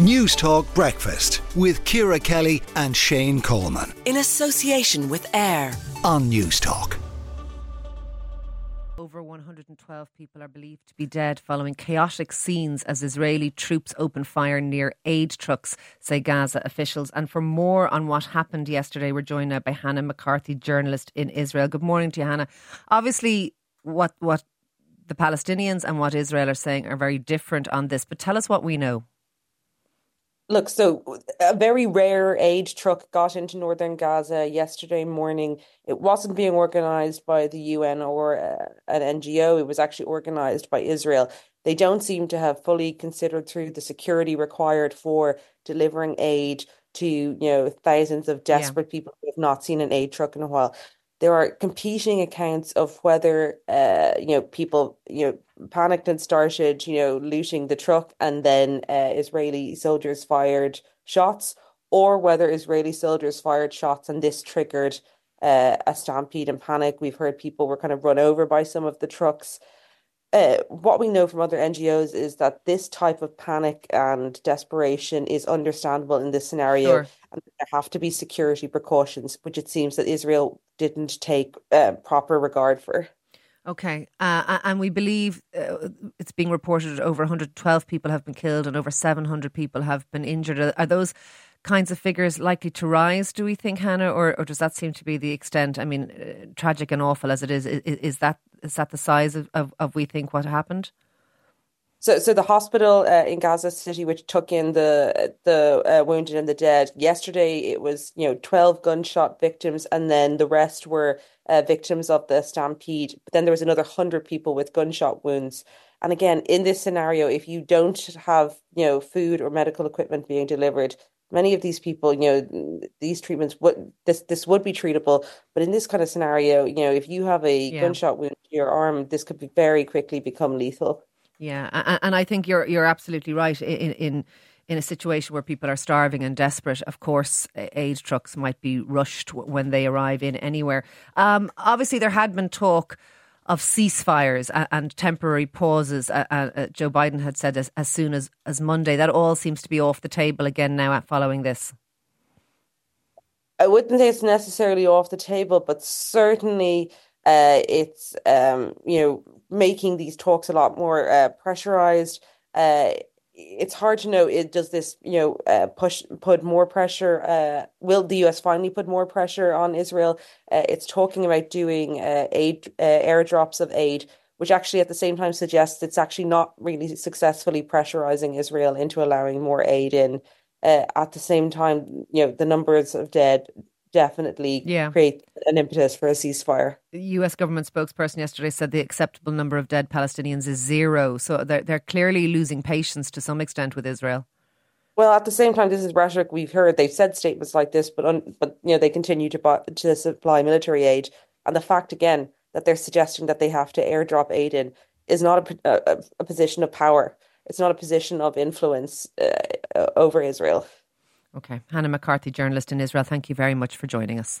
News Talk Breakfast with Ciara Kelly and Shane Coleman. In association with AIR on News Talk. Over 112 people are believed to be dead following chaotic scenes as Israeli troops open fire near aid trucks, say Gaza officials. And for more on what happened yesterday, we're joined now by Hannah McCarthy, journalist in Israel. Good morning to you, Hannah. Obviously, what what the Palestinians and what Israel are saying are very different on this, but tell us what we know. Look, so a very rare aid truck got into northern Gaza yesterday morning. It wasn't being organized by the UN or uh, an NGO, it was actually organized by Israel. They don't seem to have fully considered through the security required for delivering aid to, you know, thousands of desperate yeah. people who have not seen an aid truck in a while there are competing accounts of whether uh, you know people you know panicked and started you know looting the truck and then uh, Israeli soldiers fired shots or whether Israeli soldiers fired shots and this triggered uh, a stampede and panic we've heard people were kind of run over by some of the trucks uh, what we know from other NGOs is that this type of panic and desperation is understandable in this scenario, sure. and there have to be security precautions, which it seems that Israel didn't take uh, proper regard for. Okay, uh, and we believe uh, it's being reported over 112 people have been killed and over 700 people have been injured. Are those kinds of figures likely to rise, do we think, Hannah, or, or does that seem to be the extent? I mean, uh, tragic and awful as it is, is, is, that is that the size of, of, of we think what happened? So, so the hospital uh, in Gaza City, which took in the the uh, wounded and the dead, yesterday it was you know twelve gunshot victims, and then the rest were uh, victims of the stampede. But then there was another hundred people with gunshot wounds. And again, in this scenario, if you don't have you know food or medical equipment being delivered, many of these people, you know, these treatments would this this would be treatable, but in this kind of scenario, you know, if you have a yeah. gunshot wound to your arm, this could be very quickly become lethal. Yeah, and I think you're you're absolutely right in in in a situation where people are starving and desperate, of course, aid trucks might be rushed when they arrive in anywhere. Um, obviously, there had been talk of ceasefires and, temporary pauses. Joe Biden had said as, as soon as, as Monday. That all seems to be off the table again now following this. I wouldn't say it's necessarily off the table, but certainly uh, it's um, you know making these talks a lot more uh, pressurized. Uh, it's hard to know. It does this, you know, uh, push put more pressure. Uh, will the U.S. finally put more pressure on Israel? Uh, it's talking about doing uh, aid uh, airdrops of aid, which actually at the same time suggests it's actually not really successfully pressurizing Israel into allowing more aid in. Uh, at the same time, you know, the numbers of dead definitely yeah. create an impetus for a ceasefire. The US government spokesperson yesterday said the acceptable number of dead Palestinians is zero. So they're, they're clearly losing patience to some extent with Israel. Well, at the same time, this is rhetoric we've heard. They've said statements like this, but un, but you know they continue to buy, to supply military aid, and the fact again that they're suggesting that they have to airdrop aid in is not a, a, a position of power. It's not a position of influence uh, over Israel. Okay. Hannah McCarthy, journalist in Israel, thank you very much for joining us.